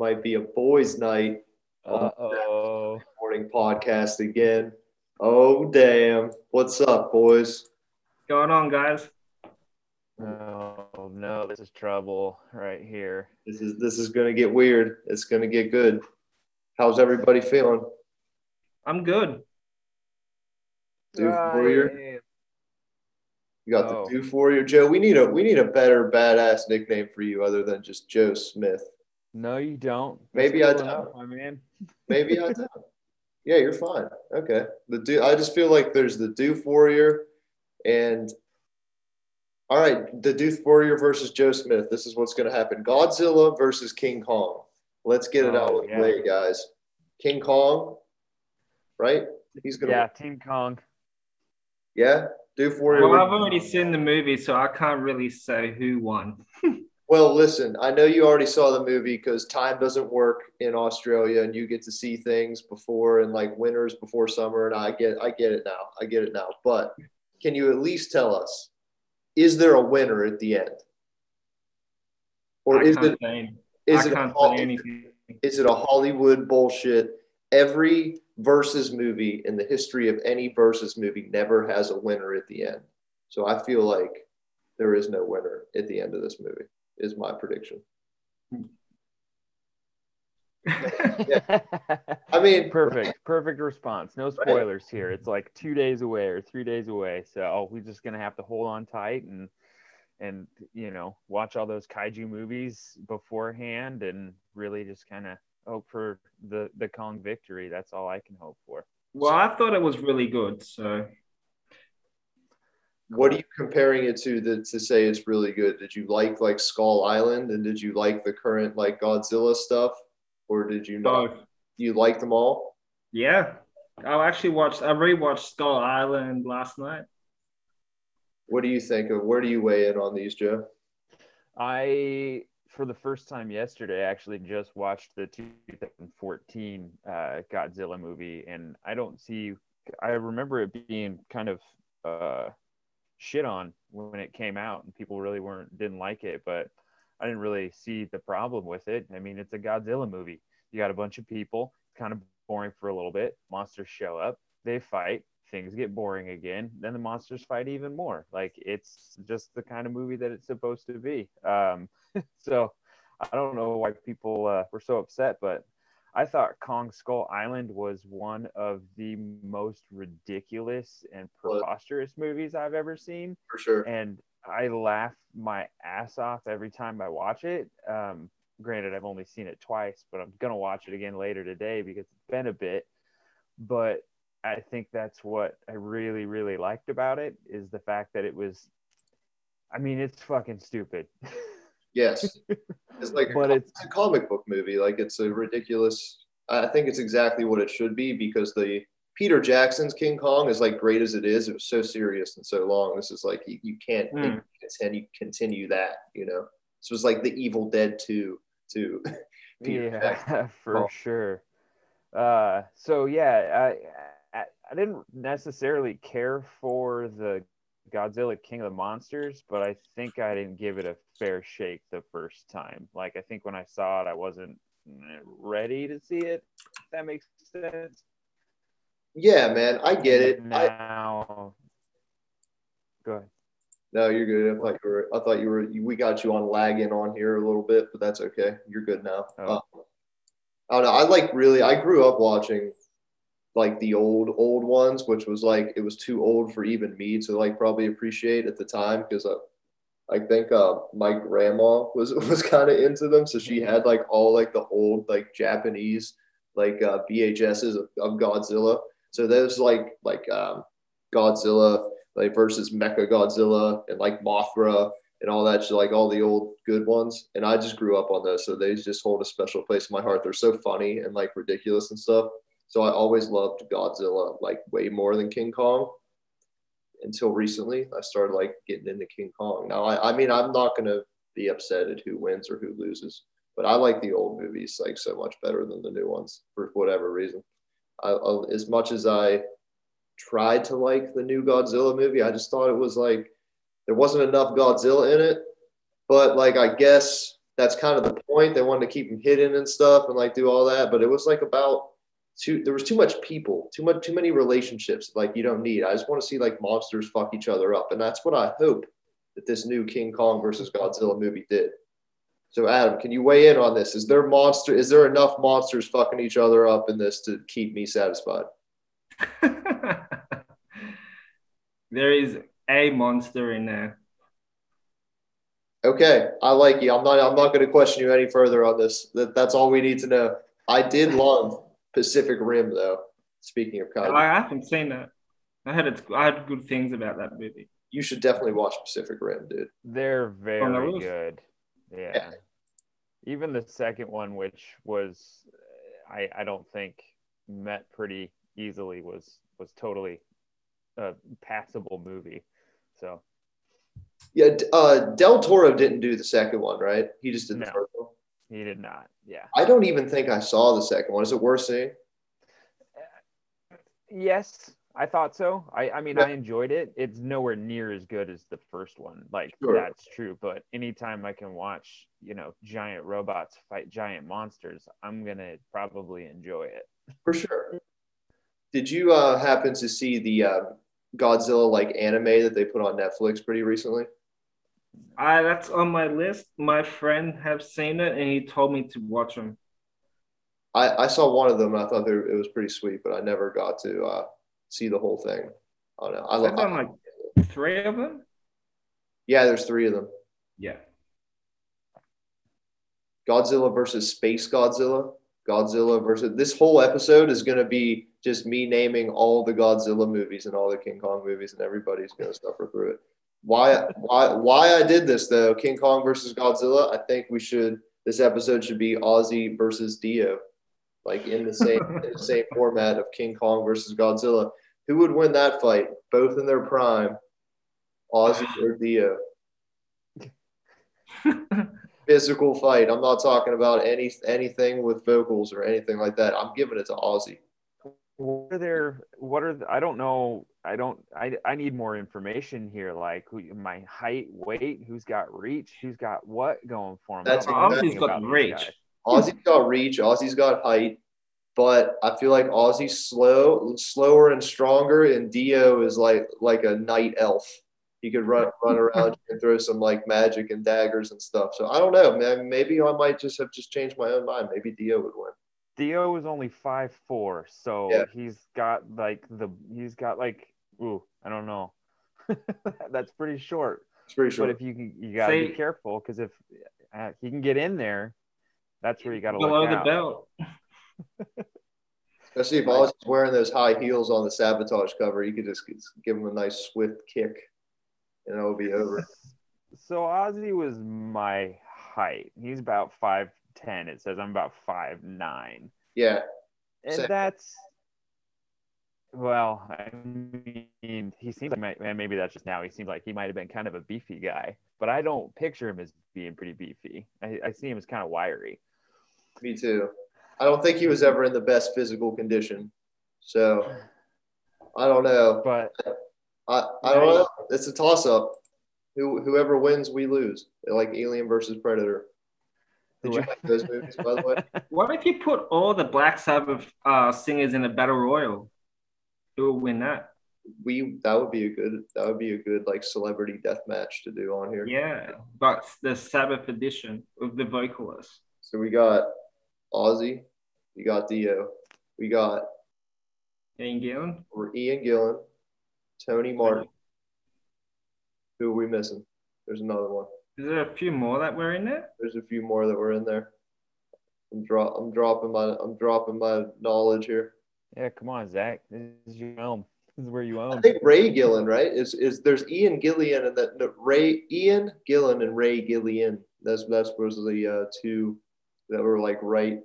shit. It might be a boys' night Uh oh. morning podcast again. Oh damn! What's up, boys? going on, guys? Oh no, this is trouble right here. This is this is gonna get weird. It's gonna get good. How's everybody feeling? I'm good. Dude, I Warrior? am- You got Oh. the do for you, Joe. We need a we need a better badass nickname for you other than just Joe Smith. No, you don't. Maybe I don't. enough, my man. Maybe I don't. Yeah, you're fine. Okay. The do I just feel like there's the Doof Warrior and all right, the Doof Warrior versus Joe Smith. This is what's gonna happen. Godzilla versus King Kong. Let's get it oh, out Oh, of the yeah. way, guys. King Kong, right? He's gonna Yeah, Team Kong. yeah. Doof Warrior. Well, I've already seen the movie, so I can't really say who won. Well, listen, I know you already saw the movie because time doesn't work in Australia, and you get to see things before and like winters before summer. And I get, I get it now. I get it now. But can you at least tell us, is there a winner at the end, or I is it is it can't say anything. is it a Hollywood bullshit? Every versus movie in the history of any versus movie never has a winner at the end. So I feel like there is no winner at the end of this movie. Is my prediction. Hmm. I mean, perfect, perfect response. No spoilers here. It's like two days away or three days away, so we're just gonna have to hold on tight and and you know watch all those kaiju movies beforehand and really just kind of hope for the the Kong victory. That's all I can hope for. well, I thought it was really good. So What are you comparing it to that to say it's really good? Did you like like Skull Island and did you like the current like Godzilla stuff or did you not? both. You like them all? Yeah, I actually watched. I rewatched Skull Island last night. What do you think of? Where do you weigh in on these, Joe? I, for the first time yesterday, actually just watched the 2014 uh, Godzilla movie, and I don't see. I remember it being kind of uh, shit on when it came out, and people really weren't didn't like it, but I didn't really see the problem with it. I mean, it's a Godzilla movie. You got a bunch of people, it's kind of boring for a little bit. Monsters show up, they fight, things get boring again. Then the monsters fight even more. Like it's just the kind of movie that it's supposed to be. Um, so I don't know why people uh, were so upset, but I thought Kong Skull Island was one of the most ridiculous and preposterous movies I've ever seen For sure. and I laugh my ass off every time I watch it. Um, granted, I've only seen it twice, but I'm gonna watch it again later today because it's been a bit. But I think that's what I really, really liked about it is the fact that it was. I mean, it's fucking stupid, Yes. It's like a, but co- it's it's a comic book movie. Like it's a ridiculous. I think it's exactly what it should be because the Peter Jackson's King Kong is like great as it is. It was so serious and so long. This is like you, you can't Hmm. continue continue that. You know, this was like the Evil Dead two to Peter Jackson. yeah, for Oh. sure. Uh, so yeah, I, I I didn't necessarily care for the Godzilla King of the Monsters, but I think I didn't give it a fair shake the first time. Like I think when I saw it, I wasn't ready to see it. If that makes sense. Yeah, man, I get it. I, Now, go ahead. no, you're good. I thought you were. I thought you were. We got you on lagging on here a little bit, but that's okay. You're good now. Oh. Uh, I don't know. I like really. I grew up watching like the old old ones, which was like it was too old for even me to like probably appreciate at the time because I, I think uh, my grandma was was kind of into them, so she had like all like the old like Japanese like uh, VHSs of, of Godzilla. So those like like um, Godzilla like versus Mecha Godzilla and like Mothra and all that like all the old good ones. And I just grew up on those, so they just hold a special place in my heart. They're so funny and like ridiculous and stuff. So I always loved Godzilla like way more than King Kong. Until recently, I started like getting into King Kong. Now, I, I mean, I'm not gonna be upset at who wins or who loses, but I like the old movies like so much better than the new ones for whatever reason. I, I, as much as I tried to like the new Godzilla movie, I just thought it was like there wasn't enough Godzilla in it. But like, I guess that's kind of the point. They wanted to keep him hidden and stuff and like do all that, but it was like about too there was too much people, too much too many relationships like you don't need. I just want to see like monsters fuck each other up, and that's what I hope that this new King Kong versus Godzilla movie did. So Adam, can you weigh in on this? Is there monster is there enough monsters fucking each other up in this to keep me satisfied? there is a monster in there. Okay, I like you. I'm not. I'm not going to question you any further on this. That, that's all we need to know. I did love Pacific Rim, though. Speaking of Kaiju, I haven't seen that. I had I had good things about that movie. You should definitely watch Pacific Rim, dude. They're very oh, good. Yeah. yeah. Even the second one, which was, I I don't think met pretty easily, was was totally a passable movie. So yeah, uh, Del Toro didn't do the second one, right? He just did the no, first one. He did not. Yeah. I don't even think I saw the second one. Is it worth seeing? Yes, I thought so. I, I mean, yeah. I enjoyed it. It's nowhere near as good as the first one. Like sure. that's true. But anytime I can watch, you know, giant robots fight giant monsters, I'm gonna probably enjoy it. For sure. Did you uh, happen to see the uh, Godzilla like anime that they put on Netflix pretty recently? I that's on my list. My friend have seen it and he told me to watch them. I, I saw one of them and I thought it was pretty sweet, but I never got to uh, see the whole thing. I don't know. I love like three of them. Yeah, there's three of them. Yeah. Godzilla versus Space Godzilla. Godzilla versus this whole episode is going to be just me naming all the Godzilla movies and all the King Kong movies, and everybody's going to suffer through it. Why, why, why I did this though? King Kong versus Godzilla. I think we should. This episode should be Ozzy versus Dio, like in the same in the same format of King Kong versus Godzilla. Who would win that fight? Both in their prime, Ozzy or Dio. Physical fight. I'm not talking about any anything with vocals or anything like that. I'm giving it to Ozzy what are there what are the, i don't know i don't i i need more information here like who, my height weight who's got reach who's got what going for him that's ozzy's got reach Ozzy's got reach Ozzy's got height but i feel like Ozzy's slow slower and stronger and dio is like like a night elf. He could run run around and throw some like magic and daggers and stuff. So i don't know man. Maybe i might just have just changed my own mind. Maybe dio would win Dio is only five four, so yeah. he's got like the he's got like ooh, I don't know. That's pretty short. It's pretty short. But if you you gotta be careful because if uh, he can get in there, that's where you gotta below look the out. belt. Especially if Ozzy's wearing those high heels on the sabotage cover, you could just give him a nice swift kick, and it'll be over. So Ozzy was my height. He's about five ten. It says I'm about five nine. Yeah. And Same. that's well, I mean, he seems like and maybe that's just now. He seems like he might have been kind of a beefy guy, but I don't picture him as being pretty beefy. I, I see him as kind of wiry. Me too. I don't think he was ever in the best physical condition. So I don't know. But I, I don't know. It's a toss up. Who, whoever wins, we lose. Like Alien versus Predator. Did you like those movies, by the way? What if you put all the Black Sabbath uh, singers in a battle royal? Who would win that? We that would be a good that would be a good like celebrity death match to do on here. Yeah, but the Sabbath edition of the vocalists. So we got Ozzy, we got Dio, we got Ian Gillan, or Ian Gillan, Tony Martin. Who are we missing? There's another one. Is there a few more that were in there? There's a few more that were in there. I'm drop I'm dropping my I'm dropping my knowledge here. Yeah, come on, Zach. This is your own. This is where you own. I think Ray Gillen, right? Is is there's Ian Gillan and that no, Ray Ian Gillan and Ray Gillen. That's that's was the uh, two that were like right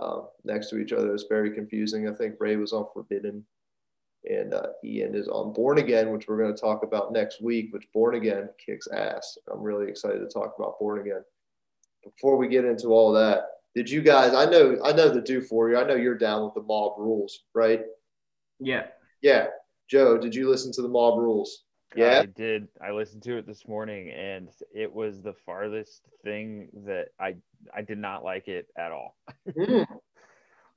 uh, next to each other. It's very confusing. I think Ray was on Forbidden and uh, Ian is on Born Again, which we're going to talk about next week. Which Born Again kicks ass. I'm really excited to talk about Born Again. Before we get into all that, did you guys? I know, I know the do for you. I know you're down with the mob rules, right? Yeah. Yeah. Joe, did you listen to the mob rules? Yeah. I did. I listened to it this morning, and it was the farthest thing that I I did not like it at all. Hmm.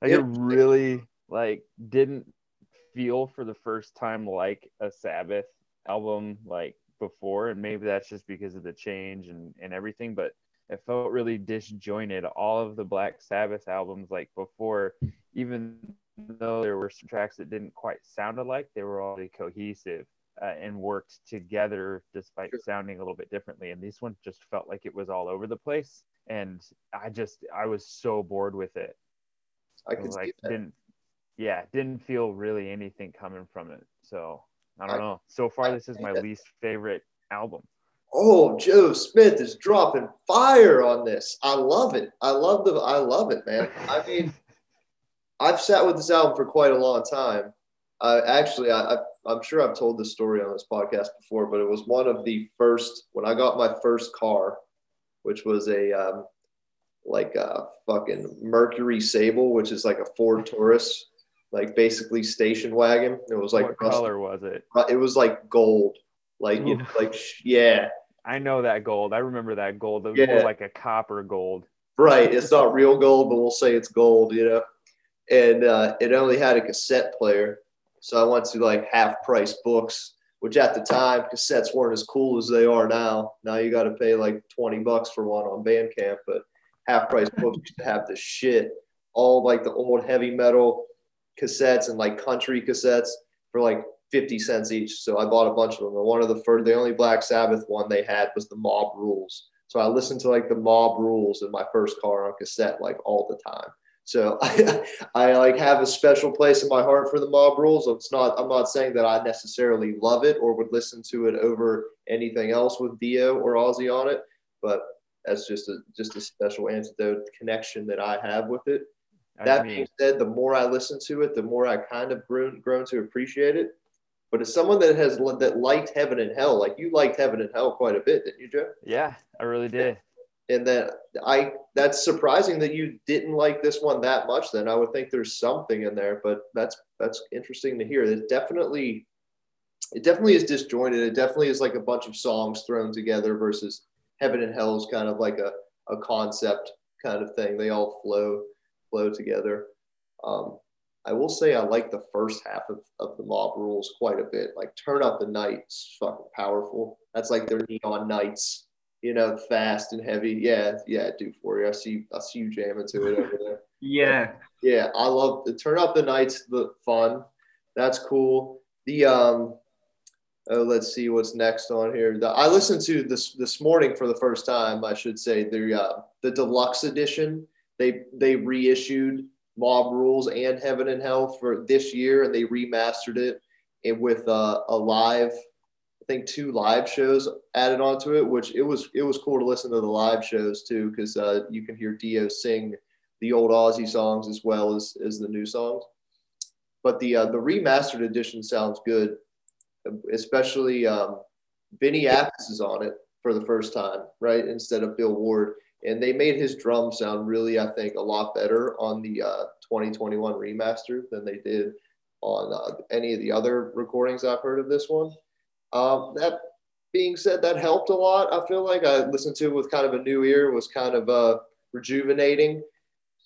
Like Yeah. it really like didn't feel for the first time like a Sabbath album like before, and maybe that's just because of the change and and everything. But it felt really disjointed. All of the Black Sabbath albums like before, even though there were some tracks that didn't quite sound alike, they were all really cohesive uh, and worked together despite Sure. sounding a little bit differently. And this one just felt like it was all over the place. And I just, I was so bored with it. I was see like, didn't, yeah, didn't feel really anything coming from it. So I don't I- know. So far, I this is my that. least favorite album. Oh, Joe Smith is dropping fire on this. I love it. I love the. I love it, man. I mean, I've sat with this album for quite a long time. Uh, actually, I, I, I'm sure I've told this story on this podcast before, but it was one of the first when I got my first car, which was a um, like a fucking Mercury Sable, which is like a Ford Taurus, like basically station wagon. It was like what rust- color was it? It was like gold, like you know, like yeah. I know that gold. I remember that gold. It was Yeah. more like a copper gold. Right. It's not real gold, but we'll say it's gold, you know. And uh, it only had a cassette player. So I went to like half price books, which at the time cassettes weren't as cool as they are now. Now you got to pay like 20 bucks for one on Bandcamp, but half price books used to have the shit, all like the old heavy metal cassettes and like country cassettes for like 50 cents each. So I bought a bunch of them. And one of the first, the only Black Sabbath one they had was the Mob Rules. So I listened to like the Mob Rules in my first car on cassette like all the time. So I, I like have a special place in my heart for the Mob Rules. It's not. I'm not saying that I necessarily love it or would listen to it over anything else with Dio or Ozzy on it, but that's just a just a special antidote connection that I have with it. I That mean, being said, the more I listen to it, the more I kind of grown grown to appreciate it. But as someone that has that liked Heaven and Hell, like you liked Heaven and Hell quite a bit, didn't you, Joe? yeah, I really did. And that I that's surprising that you didn't like this one that much. Then I would think there's something in there, but that's that's interesting to hear. It definitely it definitely is disjointed. It definitely is like a bunch of songs thrown together versus Heaven and Hell is kind of like a, a concept kind of thing. They all flow flow together. Um, I will say I like the first half of, of the mob rules quite a bit. Like Turn Up the Night is fucking powerful. That's like their neon nights, you know, fast and heavy. Yeah, yeah, do for you. I see I see you jamming to it over there. Yeah. Yeah, I love the turn up the nights, the fun. That's cool. The um oh let's see what's next on here. The, I listened to this this morning for the first time, I should say, the uh the deluxe edition. They they reissued Mob Rules and Heaven and Hell for this year and they remastered it and with uh, a live I think two live shows added onto it, which it was it was cool to listen to the live shows too, because uh, you can hear Dio sing the old Ozzy songs as well as as the new songs. But the uh, the remastered edition sounds good, especially um, Vinny Appice is on it for the first time, right? Instead of Bill Ward, and they made his drums sound really, I think, a lot better on the uh, 2021 remaster than they did on uh, any of the other recordings I've heard of this one. Um, that being said, that helped a lot. I feel like I listened to it with kind of a new ear, was kind of uh, rejuvenating.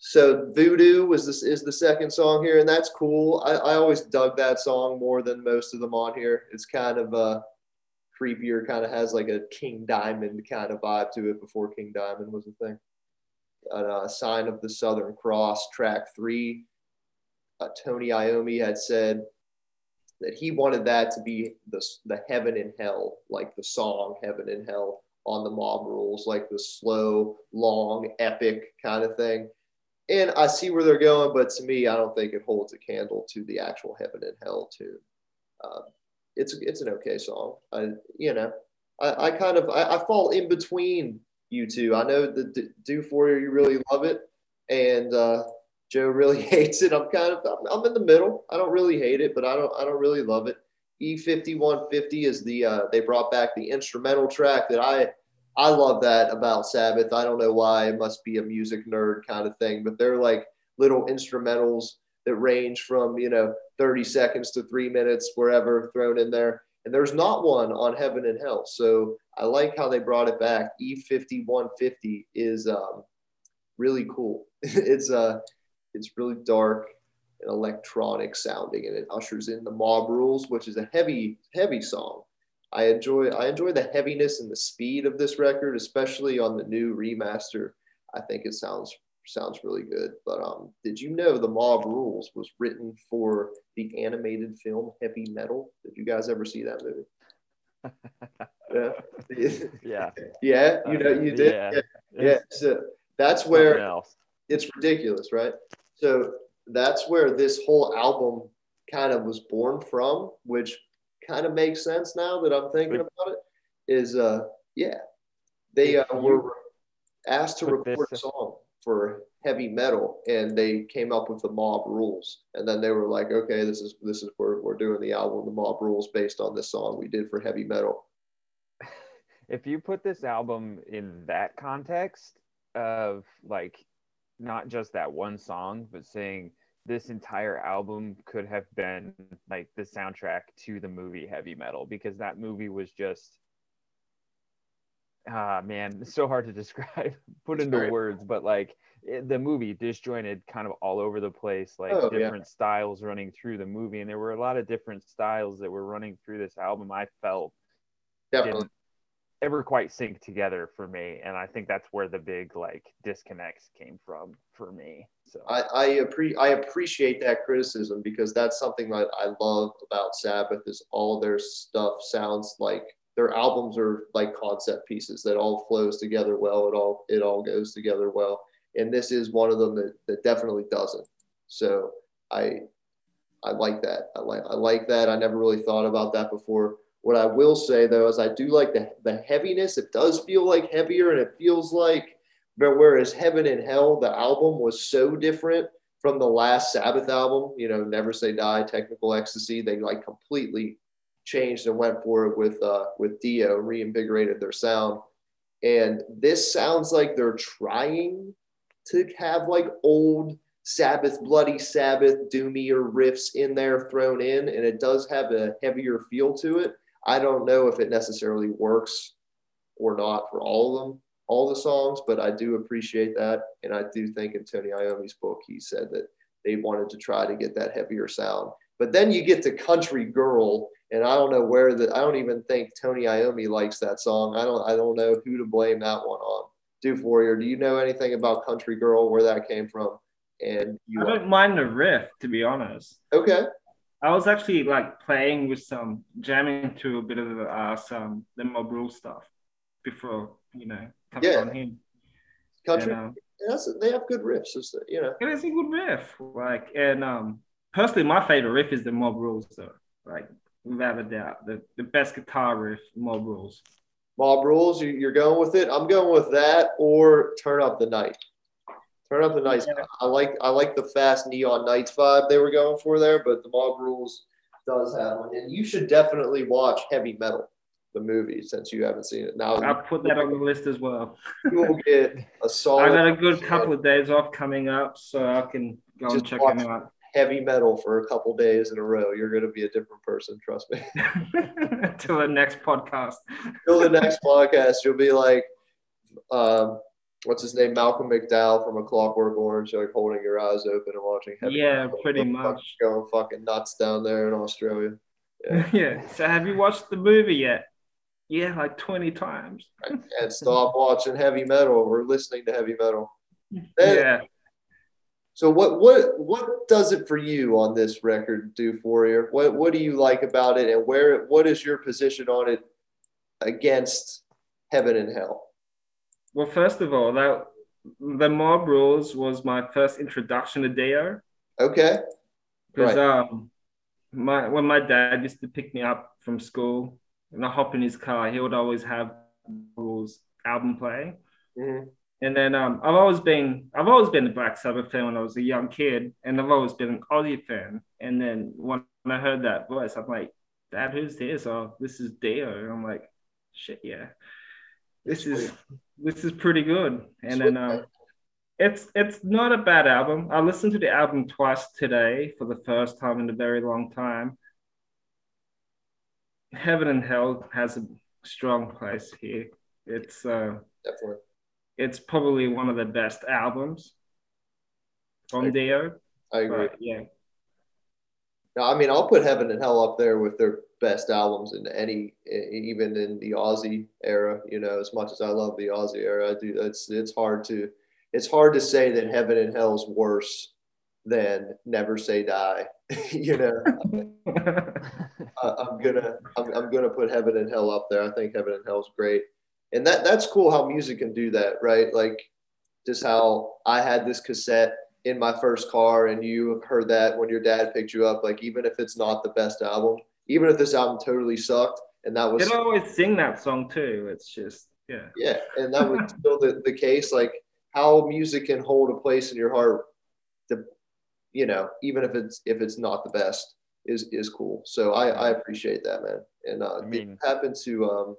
So Voodoo was this is the second song here, and that's cool. I, I always dug that song more than most of them on here. It's kind of uh, creepier, kind of has like a King Diamond kind of vibe to it before King Diamond was a thing. A uh, sign of the Southern Cross, track three. Uh, Tony Iommi had said that he wanted that to be the, the heaven and hell, like the song Heaven and Hell on the mob rules, like the slow, long, epic kind of thing. And I see where they're going, but to me, I don't think it holds a candle to the actual Heaven and Hell tune. Uh, it's it's an okay song. I you know I, I kind of I, I fall in between you two. I know the D- Do For You you really love it, and uh, Joe really hates it. I'm kind of I'm, I'm in the middle. I don't really hate it, but I don't I don't really love it. E5150 is the uh, they brought back the instrumental track that I I love that about Sabbath. I don't know why. It must be a music nerd kind of thing, but they're like little instrumentals that range from, you know, 30 seconds to three minutes, wherever thrown in there. and there's not one on Heaven and Hell. So I like how they brought it back. E5150 is um, really cool. it's uh, it's really dark and electronic sounding, and it ushers in the Mob Rules, which is a heavy, heavy song. I enjoy I enjoy the heaviness and the speed of this record, especially on the new remaster. I think it sounds sounds really good. But um, did you know the Mob Rules was written for the animated film Heavy Metal? Did you guys ever see that movie? yeah. yeah. Yeah. You know, you did. Yeah. yeah. yeah. So that's where it's ridiculous, right? So that's where this whole album kind of was born from, which kind of makes sense now that I'm thinking about it. Is uh, yeah, they uh, were asked to record a song for heavy metal and they came up with the mob rules. And then they were like okay this is this is where we're doing the album the mob rules based on this song we did for heavy metal. If you put this album in that context of like not just that one song but saying this entire album could have been like the soundtrack to the movie heavy metal because that movie was just ah man it's so hard to describe put into words but like it, the movie disjointed kind of all over the place like oh, different yeah. styles running through the movie and there were a lot of different styles that were running through this album i felt Definitely. ever quite sync together for me and i think that's where the big like disconnects came from for me so i i, appre- I appreciate that criticism because that's something that i love about sabbath is all their stuff sounds like their albums are like concept pieces that all flows together well. It all it all goes together well, and this is one of them that, that definitely doesn't. So I I like that. I like I like that. I never really thought about that before. What I will say though is I do like the the heaviness. It does feel like heavier, and it feels like but whereas Heaven and Hell, the album was so different from the last Sabbath album, you know, Never Say Die, Technical Ecstasy, they like completely changed and went for it with uh, with Dio, reinvigorated their sound. And this sounds like they're trying to have like old Sabbath, Bloody Sabbath, doomier riffs in there thrown in, and it does have a heavier feel to it. I don't know if it necessarily works or not for all of them, all the songs, but I do appreciate that. And I do think in Tony Iommi's book, he said that they wanted to try to get that heavier sound. But then you get to Country Girl, and I don't know where the I don't even think Tony Iommi likes that song. I don't I don't know who to blame that one on. Do for you. Do you know anything about Country Girl, where that came from? And you I don't mind the riff, to be honest. Okay. I was actually like playing with some jamming to a bit of the, uh, some the Mob Rule stuff before you know coming yeah. on him. Country, and, uh, they have good riffs, you know. It is a good riff, like and um personally my favorite riff is the Mob Rules though, like without a doubt. The, the best guitar riff, Mob Rules. Mob Rules, you're going with it. I'm going with that or Turn Up the Night. Turn Up the Night. Yeah. I like I like the fast Neon Nights vibe they were going for there, but the Mob Rules does have one. And you should definitely watch Heavy Metal, the movie, since you haven't seen it. Now I'll put that on the list as well. you will get a solid. I got a good couple of days off coming up, so I can go and check them out heavy metal for a couple days in a row, you're going to be a different person. Trust me. Till the next podcast. Till the next podcast, you'll be like, um, what's his name, Malcolm McDowell from A Clockwork Orange, like holding your eyes open and watching. Heavy yeah, metal. pretty much. Going fucking nuts down there in Australia. Yeah. yeah. So have you watched the movie yet? Yeah, like 20 times. I can't stop watching heavy metal or listening to heavy metal. Then, yeah. So what what what does it for you on this record do for you? What what do you like about it, and where what is your position on it against Heaven and Hell? Well, first of all, that the Mob Rules was my first introduction to Dio. Okay. Because right. um, my when my dad used to pick me up from school, and I hop in his car, he would always have Rules album playing. Mm-hmm. And then um, I've always been I've always been a Black Sabbath fan when I was a young kid, and I've always been an Ozzy fan. And then when I heard that voice, I'm like, Dad, who's this? Oh, this is Dio. And I'm like, shit, yeah, this is this is pretty good. And then um, it's it's not a bad album. I listened to the album twice today for the first time in a very long time. Heaven and Hell has a strong place here. It's uh, definitely. It's probably one of the best albums from I, Dio. I agree. But, yeah. No, I mean, I'll put Heaven and Hell up there with their best albums in any, even in the Ozzy era. You know, as much as I love the Ozzy era, I do. It's it's hard to it's hard to say that Heaven and Hell is worse than Never Say Die. you know, I, am gonna I'm, I'm gonna put Heaven and Hell up there. I think Heaven and Hell is great, and that that's cool how music can do that, right? Like just how I had this cassette in my first car and you heard that when your dad picked you up like even if it's not the best album even if this album totally sucked and that was you always sing that song too. It's just yeah. Yeah and that was still the, the case like how music can hold a place in your heart the you know even if it's if it's not the best is is cool. So i i appreciate that man. And uh I mean, happen to um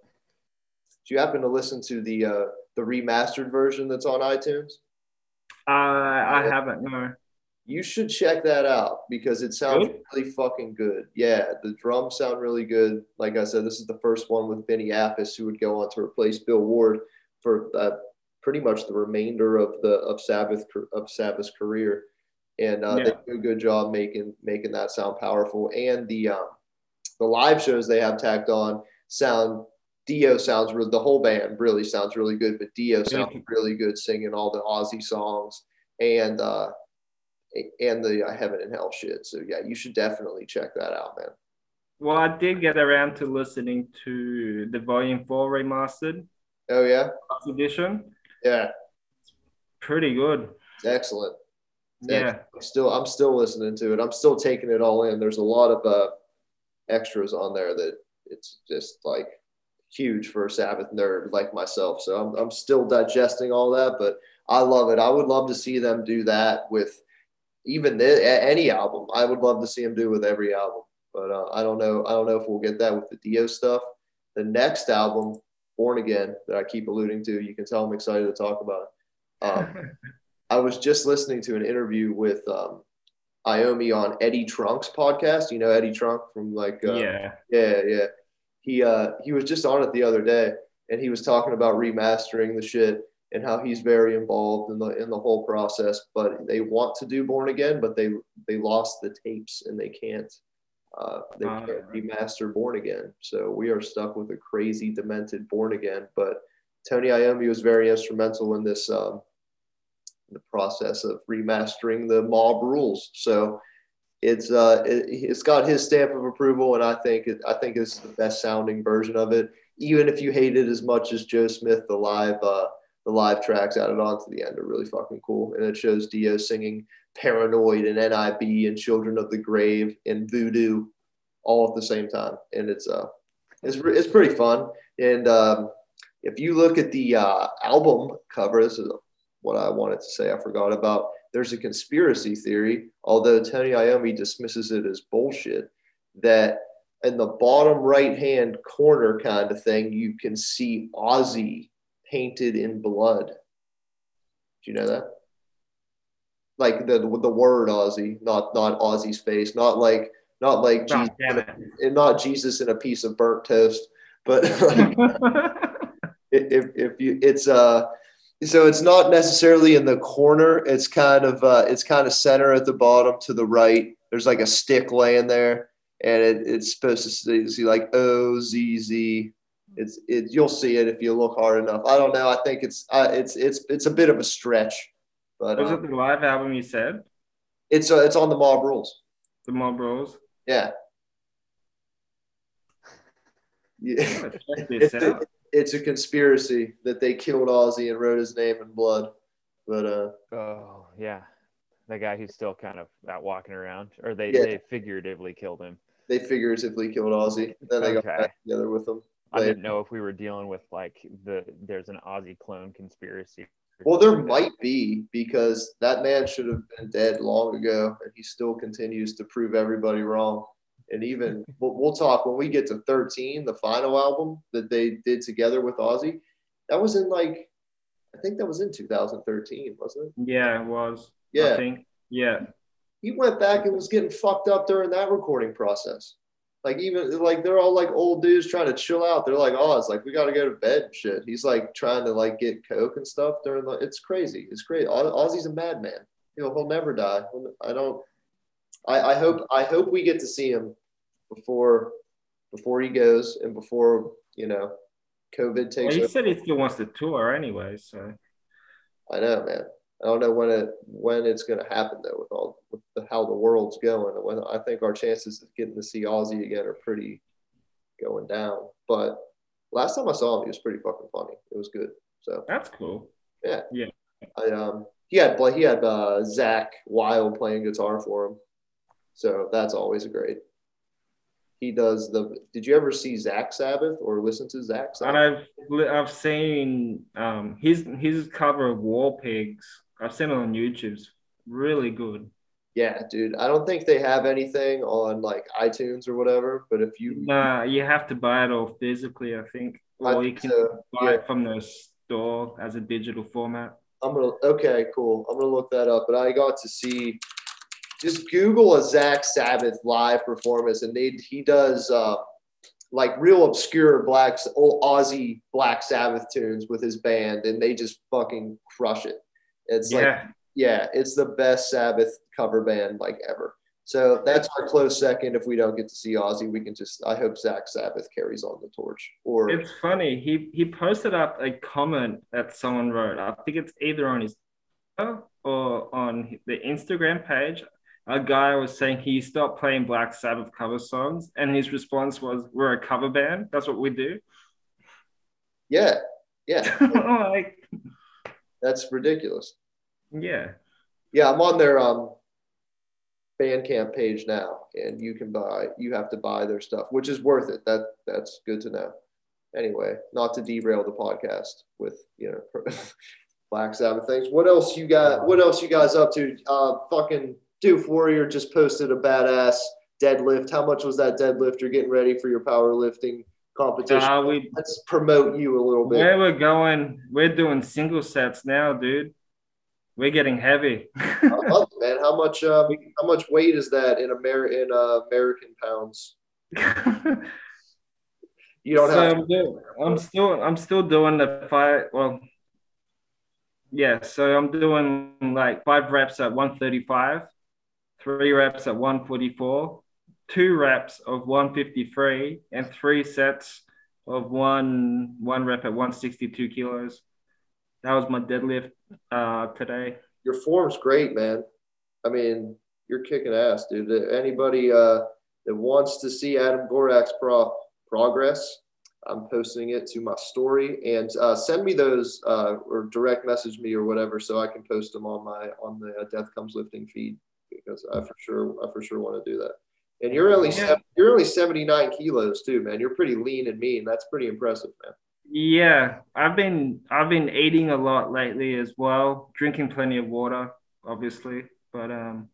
do you happen to listen to the uh the remastered version that's on itunes uh, I haven't. No. You should check that out because it sounds really? really fucking good. Yeah, the drums sound really good. Like I said, this is the first one with Vinny Appice, who would go on to replace Bill Ward for uh, pretty much the remainder of the of Sabbath of Sabbath's career, and uh, yeah. they do a good job making making that sound powerful. And the um, the live shows they have tacked on sound Dio sounds the whole band really sounds really good, but Dio sounds really good singing all the Ozzy songs and uh, and the uh, Heaven and Hell shit. So yeah, you should definitely check that out, man. Well, I did get around to listening to the Volume Four remastered. Oh yeah, edition. Yeah, it's pretty good. It's excellent. Yeah, I'm still I'm still listening to it. I'm still taking it all in. There's a lot of uh, extras on there that it's just like huge for a Sabbath nerd like myself. So I'm, I'm still digesting all that, but I love it. I would love to see them do that with even the, any album. I would love to see them do with every album, but uh, I don't know. I don't know if we'll get that with the Dio stuff. The next album, Born Again, that I keep alluding to, you can tell I'm excited to talk about it. Um, I was just listening to an interview with um, Iommi on Eddie Trunk's podcast. You know Eddie Trunk from like uh, yeah, yeah, yeah he uh, he was just on it the other day, and he was talking about remastering the shit and how he's very involved in the in the whole process. But they want to do Born Again, but they they lost the tapes and they can't uh, they uh, can't remaster Born Again. So we are stuck with a crazy, demented Born Again. But Tony Iommi was very instrumental in this um, the process of remastering the Mob Rules. So it's uh it, has got his stamp of approval, and I think it, I think it's the best sounding version of it. Even if you hate it as much as Joe Smith, the live uh the live tracks added on to the end are really fucking cool, and it shows Dio singing "Paranoid" and "NIB" and "Children of the Grave" and "Voodoo" all at the same time, and it's uh it's it's pretty fun. And um, if you look at the uh, album cover, this is what I wanted to say. I forgot about there's a conspiracy theory, although Tony Iommi dismisses it as bullshit, that in the bottom right hand corner kind of thing, you can see Ozzy painted in blood. Do you know that? Like the the word Ozzy, not not Ozzy's face, not like not like Jesus, and not Jesus in a piece of burnt toast, but like, if if you it's uh so it's not necessarily in the corner. It's kind of uh, it's kind of center at the bottom to the right. There's like a stick laying there, and it, it's supposed to see, see like O Z Z. It's it. You'll see it if you look hard enough. I don't know. I think it's uh, it's it's it's a bit of a stretch. But was um, it the live album you said? It's uh, it's on the Mob Rules. The Mob Rules. Yeah. Yeah. it's, it's a conspiracy that they killed Ozzy and wrote his name in blood. But uh oh yeah, the guy who's still kind of out walking around, or they yeah. they figuratively killed him. They figuratively killed Ozzy. Then they okay. got back together with him. I didn't know if we were dealing with like the there's an Ozzy clone conspiracy. Well, there might be because that man should have been dead long ago, and he still continues to prove everybody wrong and even we'll, we'll, talk when we get to 13 the final album that they did together with ozzy that was in like i think that was in 2013 wasn't it yeah it was yeah I think yeah he went back and was getting fucked up during that recording process Like even like they're all like old dudes trying to chill out. They're like, oh, it's like we got to go to bed. And shit. He's like trying to like get coke and stuff during the. It's crazy. It's crazy. Ozzy's a madman. You know he'll never die. I don't. I, I hope I hope we get to see him before before he goes and before you know COVID takes. Well, he over. said he still wants to tour anyway, so. I know, man. I don't know when it when it's going to happen though, with all with the, how the world's going. When I think our chances of getting to see Ozzy again are pretty going down. But last time I saw him, he was pretty fucking funny. It was good. So that's cool. Yeah, yeah. I um he had he had uh, Zakk Wylde playing guitar for him, so that's always great he does the. Did you ever see Zakk Sabbath or listen to Zakk Sabbath? And I've I've seen um his his cover of War Pigs. I've seen it on YouTube. It's really good. Yeah, dude. I don't think they have anything on like iTunes or whatever. But if you nah, you have to buy it all physically. I think, or I you can so. buy yeah. it from the store as a digital format. I'm gonna okay, cool. I'm gonna look that up. But I got to see just Google a Zakk Sabbath live performance, and they he does uh, like real obscure black old Ozzy Black Sabbath tunes with his band, and they just fucking crush it. It's yeah. like yeah, it's the best Sabbath cover band like ever. So that's our close second. If we don't get to see Ozzy, we can just. I hope Zakk Sabbath carries on the torch. Or it's funny. He he posted up a comment that someone wrote. I think it's either on his or on the Instagram page a guy was saying he stopped playing Black Sabbath cover songs, and his response was, "We're a cover band. That's what we do." Yeah, yeah. like, that's ridiculous. Yeah, yeah. I'm on their um Bandcamp page now, and you can buy. You have to buy their stuff, which is worth it. That that's good to know. Anyway, not to derail the podcast with you know Black Sabbath things. What else you got? What else you guys up to? Uh, fucking Doof Warrior just posted a badass deadlift. How much was that deadlift? You're getting ready for your powerlifting competition. Uh, we, Let's promote you a little bit. Yeah, we're going, we're doing single sets now, dude. We're getting heavy. I love it, man. How much? Uh, how much weight is that in Amer- in uh, American pounds? you don't so have. I'm, doing, I'm still I'm still doing the fight. Well, yeah. So I'm doing like five reps at 135 three reps at 144, two reps of 153, and three sets of one one rep at 162 kilos. That was my deadlift uh, today. Your form's great, man. I mean, you're kicking ass, dude. Anybody uh, that wants to see Adam Gorak's pro- progress, I'm posting it to my story and uh, send me those uh, or direct message me or whatever so I can post them on my on the uh, Death Comes Lifting feed because I for sure I for sure want to do that. And you're only yeah. you're only 79 kilos too, man. You're pretty lean and mean. That's pretty impressive, man. Yeah, I've been I've been eating a lot lately as well, drinking plenty of water, obviously. But um,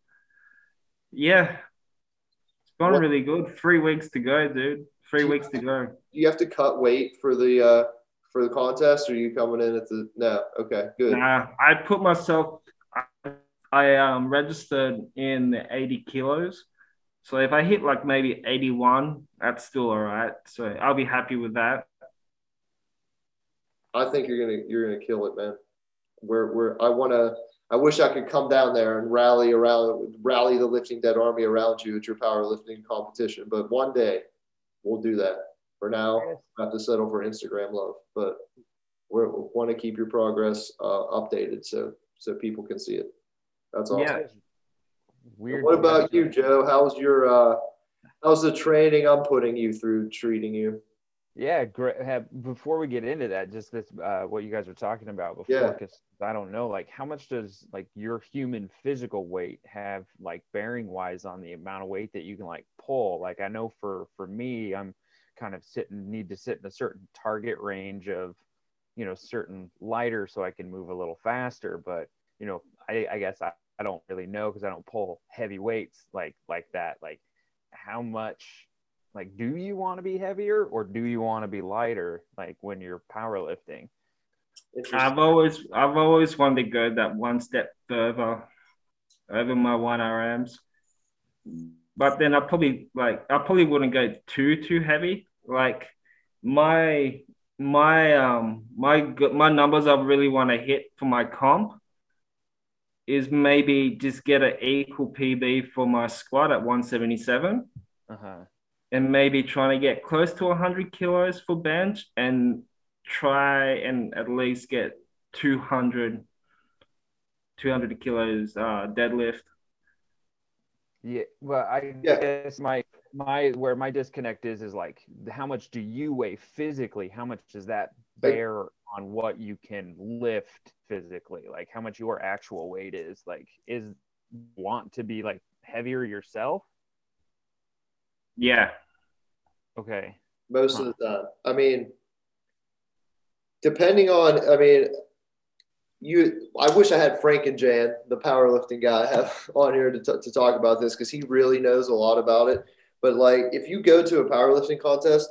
yeah, it's gone what? really good. Three weeks to go, dude. Three weeks to go. You have to cut weight for the uh for the contest, or are you coming in at the no? Okay, good. Nah, I put myself I um, registered in the 80 kilos. So if I hit like maybe 81, that's still all right. So I'll be happy with that. I think you're gonna you're gonna kill it, man. We're we're I wanna I wish I could come down there and rally around rally the lifting dead army around you at your powerlifting competition. But one day we'll do that. For now, I have to settle for Instagram love. But we want to keep your progress uh, updated so so people can see it. That's awesome. Yeah. Weird. What about you, Joe? How's your uh how's the training I'm putting you through treating you? Yeah, great. Before we get into that, just this, uh, what you guys were talking about before, because yeah. I don't know, like, how much does like your human physical weight have, like, bearing wise on the amount of weight that you can like pull? Like, I know for for me, I'm kind of sitting, need to sit in a certain target range of, you know, certain lighter so I can move a little faster. But you know, I, I guess I, I don't really know because I don't pull heavy weights like like that. Like how much like do you want to be heavier or do you want to be lighter like when you're powerlifting? I've always I've always wanted to go that one step further over my one RMs. but then I probably like I probably wouldn't go too too heavy. Like my my um my my numbers I really want to hit for my comp is maybe just get an equal PB for my squat at 177. Uh-huh. And maybe trying to get close to 100 kilos for bench and try and at least get 200 200 kilos uh, deadlift. Yeah, well, I yeah. guess my my where my disconnect is is like how much do you weigh physically? How much does that bear on what you can lift physically? Like how much your actual weight is? Like is want to be like heavier yourself? Yeah. Okay. Most huh. of the time. I mean, depending on, I mean, you i wish i had frank and jan the powerlifting guy have on here to, t- to talk about this because he really knows a lot about it but like if you go to a powerlifting contest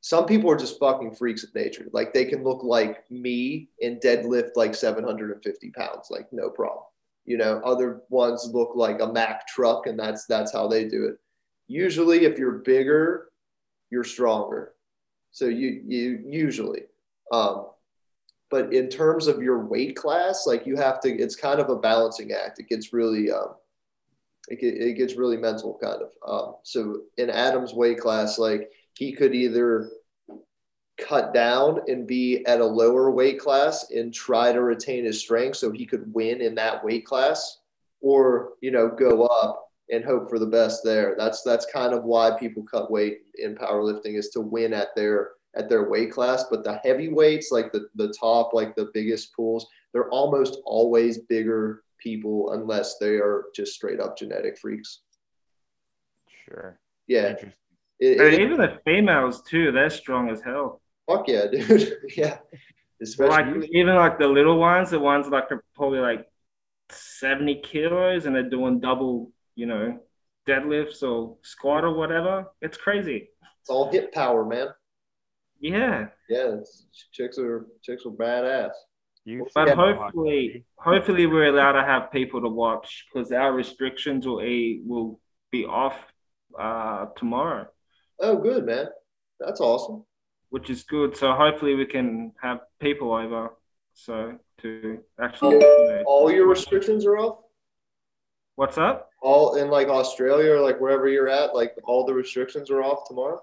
some people are just fucking freaks of nature. Like they can look like me and deadlift like 750 pounds like no problem. You know other ones look like a mack truck and that's that's how they do it. Usually if you're bigger you're stronger. So you you usually. Um, but in terms of your weight class, like you have to, it's kind of a balancing act. It gets really, um, it, it gets really mental kind of. Um, so in Adam's weight class, like he could either cut down and be at a lower weight class and try to retain his strength so he could win in that weight class or, you know, go up and hope for the best there. That's, that's kind of why people cut weight in powerlifting is to win at their, at their weight class, but the heavyweights, like the, the top, like the biggest pools, they're almost always bigger people unless they are just straight up genetic freaks. Sure. Yeah. It, it, even the females too, they're strong as hell. Fuck yeah, dude. yeah. Especially like even like the little ones, the ones like are probably like 70 kilos and they're doing double, you know, deadlifts or squat or whatever. It's crazy. It's all hip power, man. Yeah. Yeah, chicks are chicks are badass. You but hopefully, hopefully we're allowed to have people to watch because our restrictions will a will be off uh, tomorrow. Oh, good man, that's awesome. Which is good. So hopefully we can have people over. So to actually, you know, all your restrictions are off. What's up? All in like Australia or like wherever you're at, like all the restrictions are off tomorrow.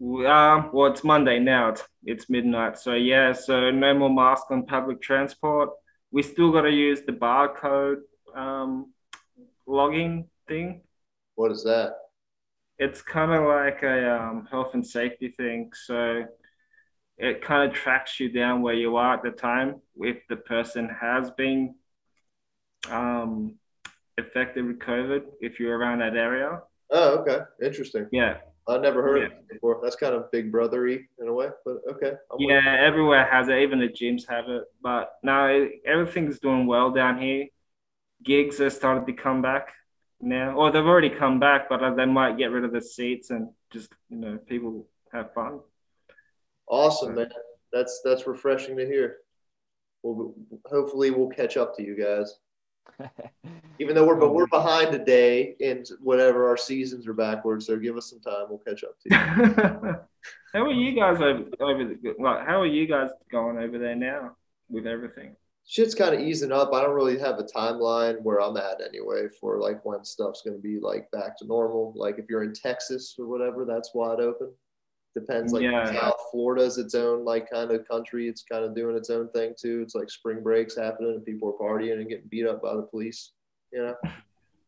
Um, well, it's Monday now. It's, it's midnight. So, yeah, so no more mask on public transport. We still got to use the barcode um, logging thing. What is that? It's kind of like a um, health and safety thing. So, it kind of tracks you down where you are at the time if the person has been um, affected with COVID, if you're around that area. Oh, okay. Interesting. Yeah. I've never heard yeah. of it before. That's kind of big brothery in a way, but okay. I'm yeah, everywhere has it. Even the gyms have it. But now everything's doing well down here. Gigs are started to come back now, or they've already come back, but uh, they might get rid of the seats and just you know people have fun. Awesome, man. That's that's refreshing to hear. Well, hopefully we'll catch up to you guys. Even though we're but we're behind a day in whatever our seasons are backwards, so give us some time. We'll catch up to you. how are you guys over over the, like how are you guys going over there now with everything? Shit's kind of easing up. I don't really have a timeline where I'm at anyway for like when stuff's gonna be like back to normal. Like if you're in Texas or whatever, that's wide open depends like yeah. South Florida's its own like kind of country. It's kind of doing its own thing too. It's like spring breaks happening and people are partying and getting beat up by the police. You know.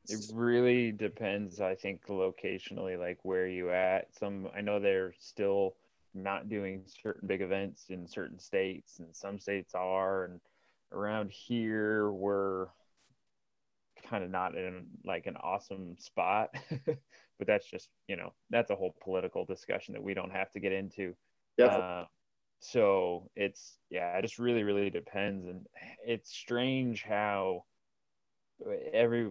It really depends, I think, locationally, like where you at. Some I know they're still not doing certain big events in certain states, and some states are. And around here, we're kind of not in like an awesome spot. but that's just you know that's a whole political discussion that we don't have to get into. Uh, so it's yeah, it just really really depends, and it's strange how every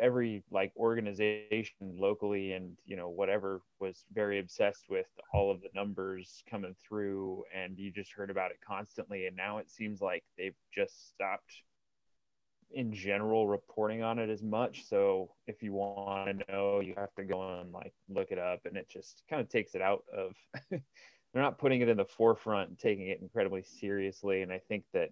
every like organization locally and you know whatever was very obsessed with all of the numbers coming through and you just heard about it constantly and now it seems like they've just stopped in general reporting on it as much. So if you want to know, you have to go and like look it up, and it just kind of takes it out of. they're not putting it in the forefront and taking it incredibly seriously. And I think that,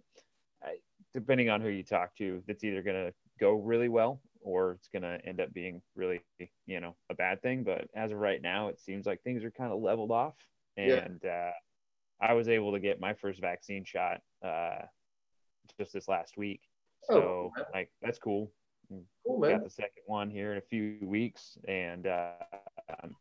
depending on who you talk to, that's either going to go really well or it's going to end up being really, you know, a bad thing. But as of right now, it seems like things are kind of leveled off. And yeah. uh, I was able to get my first vaccine shot uh, just this last week. Oh, so, oh, like, that's cool. Cool, man. Got the second one here in a few weeks. And uh, um,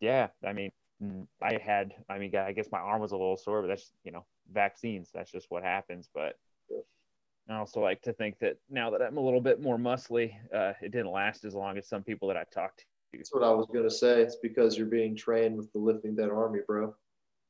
yeah, I mean, mm, I had, I mean, I guess my arm was a little sore, but that's, you know, vaccines. That's just what happens. But I also like to think that now that I'm a little bit more muscly, uh, it didn't last as long as some people that I've talked to. That's what I was gonna say. It's because you're being trained with the lifting dead army, bro.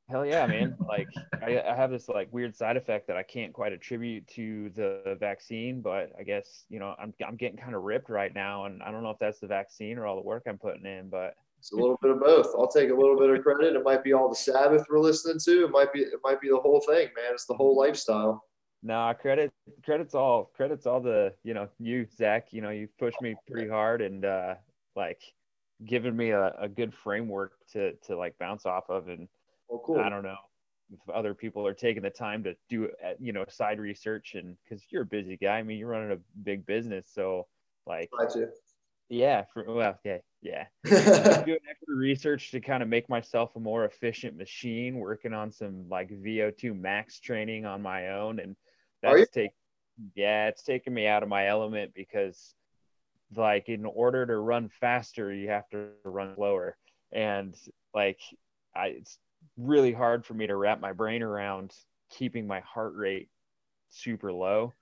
Hell yeah, man! like I, I, have this like weird side effect that I can't quite attribute to the vaccine, but I guess you know I'm I'm getting kind of ripped right now, and I don't know if that's the vaccine or all the work I'm putting in, but it's a little bit of both. I'll take a little bit of credit. It might be all the Sabbath we're listening to. It might be it might be the whole thing, man. It's the whole lifestyle. Nah, credit credit's all credit's all the you know you Zach. You know you pushed me pretty hard and uh, like given me a, a good framework to to like bounce off of. And well, cool. I don't know if other people are taking the time to do uh, you know side research and because you're a busy guy. I mean you're running a big business, so like yeah, for, well yeah yeah doing extra research to kind of make myself a more efficient machine working on some like vo2 max training on my own and that's take yeah it's taken me out of my element because like in order to run faster you have to run slower. And like I, it's really hard for me to wrap my brain around keeping my heart rate super low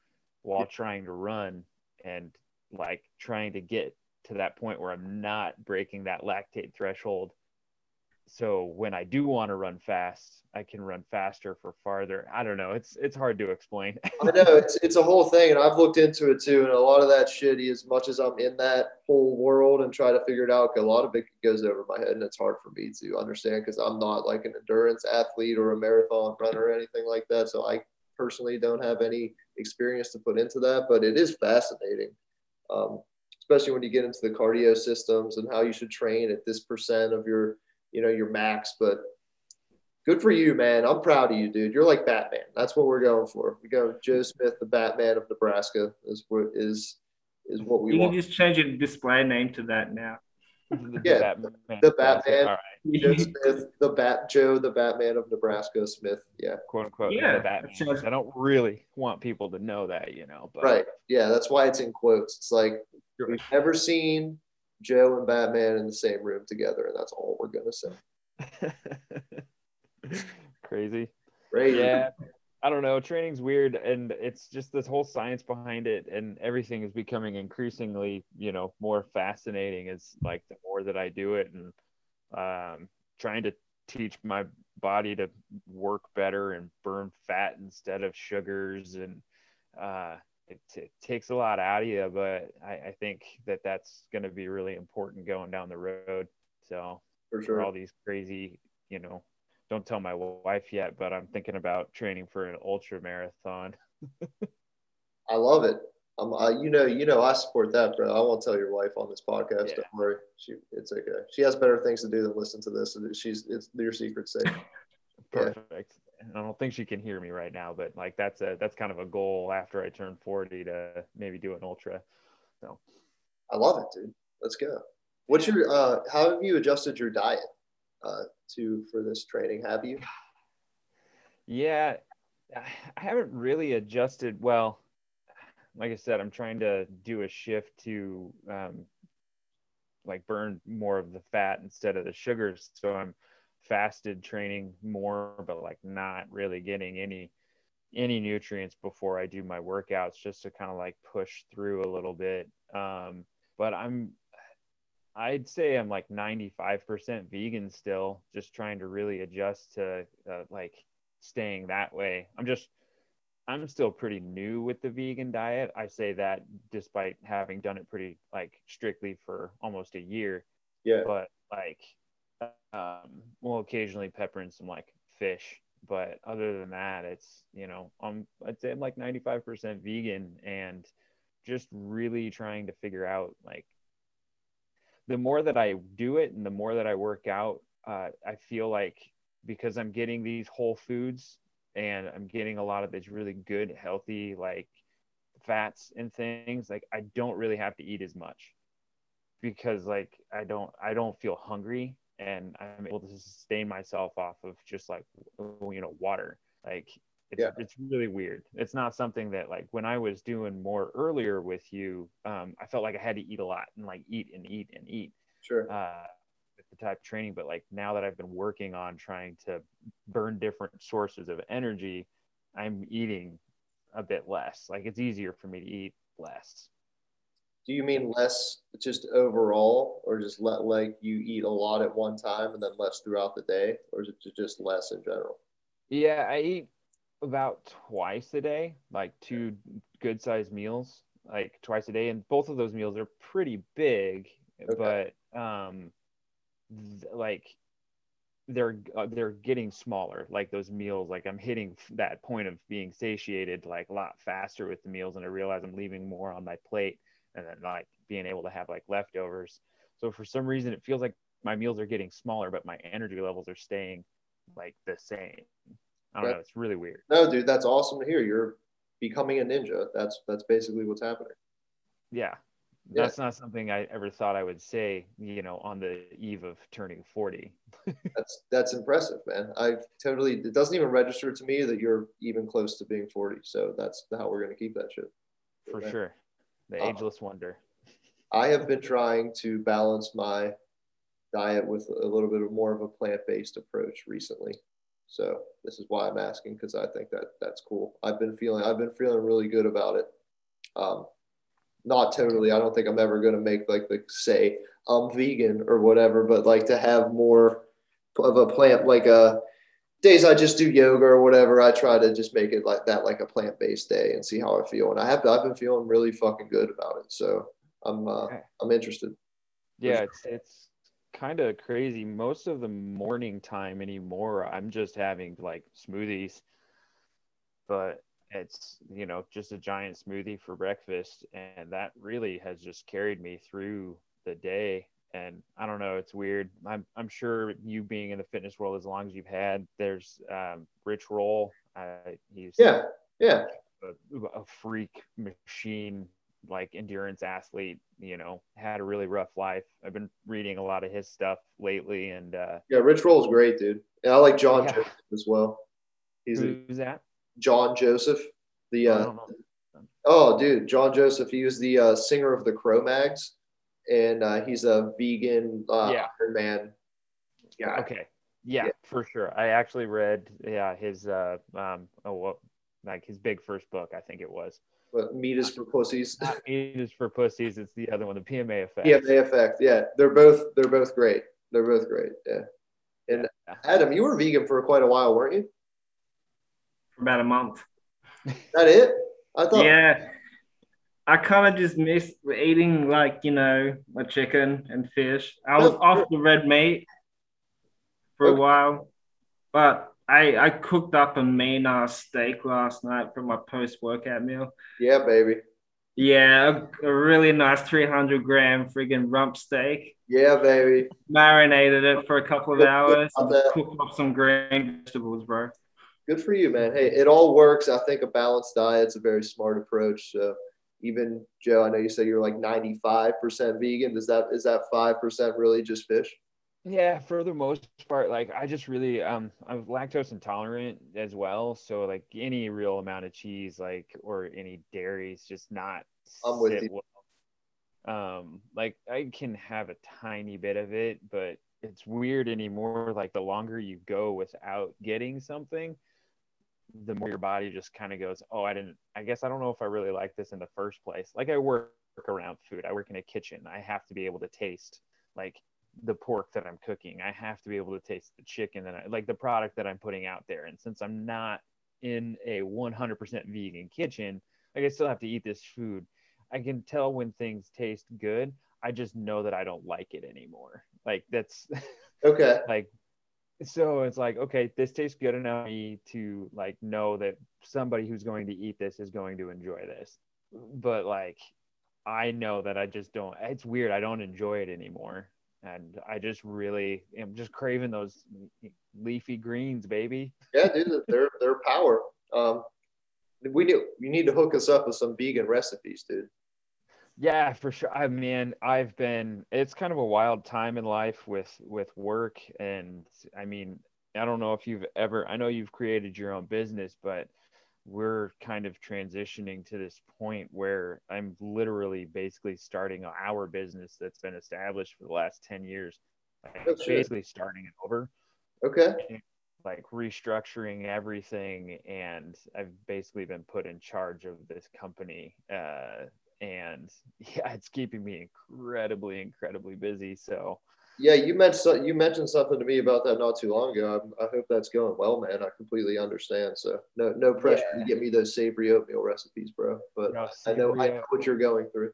while trying to run and like trying to get to that point where I'm not breaking that lactate threshold so when I do want to run fast, I can run faster for farther. I don't know. It's it's hard to explain. I know it's it's a whole thing, and I've looked into it too. And a lot of that shit, as much as I'm in that whole world and try to figure it out, a lot of it goes over my head, and it's hard for me to understand because I'm not like an endurance athlete or a marathon runner or anything like that. So I personally don't have any experience to put into that, but it is fascinating. Um, especially when you get into the cardio systems and how you should train at this percent of your you know, your max. But good for you, man. I'm proud of you, dude. You're like Batman. That's what we're going for. We go Joe Smith, the Batman of Nebraska, is what is is what we you want. can just change your display name to that now. yeah, Batman. the Batman, right. Joe Smith, the Bat Joe, the Batman of Nebraska Smith. Yeah, quote unquote. Yeah, the Batman. I don't really want people to know that, you know. But right, yeah, that's why it's in quotes. It's like sure. we've never seen Joe and Batman in the same room together, and that's all we're gonna say. Crazy. Crazy. Yeah. I don't know. Training's weird, and it's just this whole science behind it, and everything is becoming increasingly, you know, more fascinating. As like the more that I do it, and um, trying to teach my body to work better and burn fat instead of sugars, and uh, it, it, takes a lot out of you, but I, I think that that's going to be really important going down the road. So for sure, for all these crazy, you know, don't tell my wife yet, but I'm thinking about training for an ultra marathon. I love it. I'm, uh, you know, you know, I support that, bro. I won't tell your wife on this podcast. Yeah. Don't worry. She, it's okay. She has better things to do than listen to this. She's, it's your secret safe. Perfect. I don't think she can hear me right now, but like that's a that's kind of a goal after I turn 40 to maybe do an ultra. So I love it, dude. Let's go. What's your uh how have you adjusted your diet uh to for this training? Have you? Yeah, I haven't really adjusted well. Like I said, I'm trying to do a shift to um like burn more of the fat instead of the sugars. So I'm fasted training more, but like not really getting any any nutrients before I do my workouts just to kind of like push through a little bit. Um, but I'm I'd say I'm like 95% vegan still, just trying to really adjust to uh, like staying that way. I'm just I'm still pretty new with the vegan diet. I say that despite having done it pretty like strictly for almost a year. Yeah. But like um, we'll occasionally pepper in some like fish, but other than that, it's you know I'm I'd say I'm like 95% vegan and just really trying to figure out like the more that I do it and the more that I work out, uh, I feel like because I'm getting these whole foods and I'm getting a lot of this really good, healthy, like fats and things, like I don't really have to eat as much because like I don't I don't feel hungry and I'm able to sustain myself off of just like you know water. Like it's, yeah. it's really weird. It's not something that like when I was doing more earlier with you, um, I felt like I had to eat a lot and like eat and eat and eat. Sure. Uh, with the type of training, but like now that I've been working on trying to burn different sources of energy, I'm eating a bit less. Like it's easier for me to eat less. Do you mean less just overall, or just let like you eat a lot at one time and then less throughout the day, or is it just less in general? Yeah, I eat about twice a day, like two good sized meals, like twice a day, and both of those meals are pretty big, okay. but um, th- like they're uh, they're getting smaller. Like those meals, like I'm hitting that point of being satiated like a lot faster with the meals, and I realize I'm leaving more on my plate, and then like being able to have like leftovers. So for some reason, it feels like my meals are getting smaller, but my energy levels are staying like the same. I don't that, know. It's really weird. No, dude, that's awesome to hear. You're becoming a ninja. That's that's basically what's happening. Yeah. That's yeah. not something I ever thought I would say, you know, on the eve of turning 40. that's that's impressive, man. I totally it doesn't even register to me that you're even close to being 40. So that's how we're gonna keep that shit. For man. sure. The uh, ageless wonder. I have been trying to balance my diet with a little bit of more of a plant-based approach recently. So this is why I'm asking because I think that that's cool. I've been feeling I've been feeling really good about it. Um, not totally. I don't think I'm ever going to make like the say I'm vegan or whatever, but like to have more of a plant like a days I just do yoga or whatever. I try to just make it like that, like a plant based day, and see how I feel. And I have I've been feeling really fucking good about it. So I'm uh, I'm interested. Yeah, it's it's kind of crazy. Most of the morning time anymore, I'm just having like smoothies, but it's you know just a giant smoothie for breakfast, and that really has just carried me through the day. And I don't know, it's weird. I'm I'm sure you being in the fitness world as long as you've had, there's um, Rich Roll. Uh, he's yeah, yeah, a, a freak machine like endurance athlete, you know, had a really rough life. I've been reading a lot of his stuff lately and uh Yeah, Rich Roll's great, dude. And I like John yeah. Joseph as well. He's Who's a, that? John Joseph. The uh Oh, dude, John Joseph, he was the uh, singer of the Cro-Mags and uh, he's a vegan uh, yeah. Iron Man guy. Okay. Yeah, yeah, for sure. I actually read yeah, his uh um oh what like his big first book, I think it was. But meat is for pussies. meat is for pussies. It's the other one, the PMA effect. PMA effect. Yeah, they're both they're both great. They're both great. Yeah. And yeah. Adam, you were vegan for quite a while, weren't you? For about a month. that it? I thought. Yeah. I kind of just missed eating like you know a chicken and fish. I was off the red meat for okay. a while, but I I cooked up a mean ass steak last night for my post workout meal. Yeah, baby. Yeah, a, a, really nice 300 gram friggin' rump steak. Yeah, baby. Marinated it for a couple of hours. Cooked up some green vegetables, bro. Good for you, man. Hey, it all works. I think a balanced diet's a very smart approach. So even Joe, I know you said you're like 95% vegan. Is that is that five percent really just fish? Yeah, for the most part, like I just really um I'm lactose intolerant as well. So like any real amount of cheese, like or any dairy is just not I'm with you. Well. Um, like I can have a tiny bit of it, but it's weird anymore. Like the longer you go without getting something, the more your body just kind of goes, Oh, I didn't I guess I don't know if I really like this in the first place. Like I work around food. I work in a kitchen. I have to be able to taste like the pork that I'm cooking. I have to be able to taste the chicken that I like the product that I'm putting out there. And since I'm not in a 100% vegan kitchen, like I still have to eat this food. I can tell when things taste good. I just know that I don't like it anymore. Like that's okay. like so it's like okay, this tastes good enough to like know that somebody who's going to eat this is going to enjoy this. but like I know that I just don't. It's weird. I don't enjoy it anymore, and I just really am just craving those leafy greens, baby. Yeah, dude, they're they're power. Um, we do. You need to hook us up with some vegan recipes, dude. Yeah, for sure. I mean, I've been. It's kind of a wild time in life with with work, and I mean, I don't know if you've ever. I know you've created your own business, but we're kind of transitioning to this point where I'm literally basically starting our business that's been established for the last 10 years. Like basically starting it over. Okay. Like restructuring everything. And I've basically been put in charge of this company. Uh, and yeah, it's keeping me incredibly, incredibly busy. So, yeah, you mentioned you mentioned something to me about that not too long ago. I, I hope that's going well, man. I completely understand. So no no pressure yeah. to get me those savory oatmeal recipes, bro. But no, I know I know what you're going through.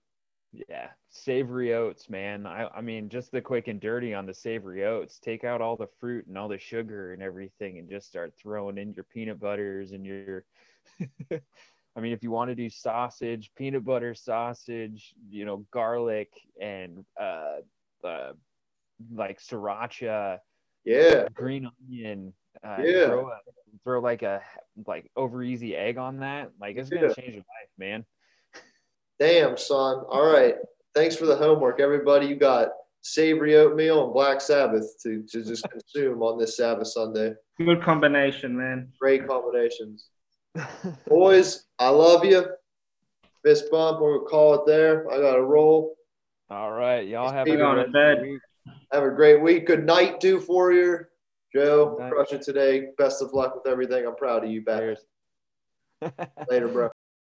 Yeah, savory oats, man. I I mean, just the quick and dirty on the savory oats. Take out all the fruit and all the sugar and everything, and just start throwing in your peanut butters and your. I mean, if you want to do sausage, peanut butter sausage, you know, garlic and uh, uh like sriracha, yeah, green onion, uh, yeah, throw, a, throw like a like over easy egg on that. Like it's gonna change your life, man. Damn, son. All right. Thanks for the homework, everybody. You got savory oatmeal and Black Sabbath to, to just consume on this Sabbath Sunday. Good combination, man. Great combinations. Boys, I love you. Fist bump. We'll call it there. I got to roll. All right. Y'all have a good bed. Have a great week. Good night, do for you. Joe, crush it today. Best of luck with everything. I'm proud of you, Bat. Later, bro.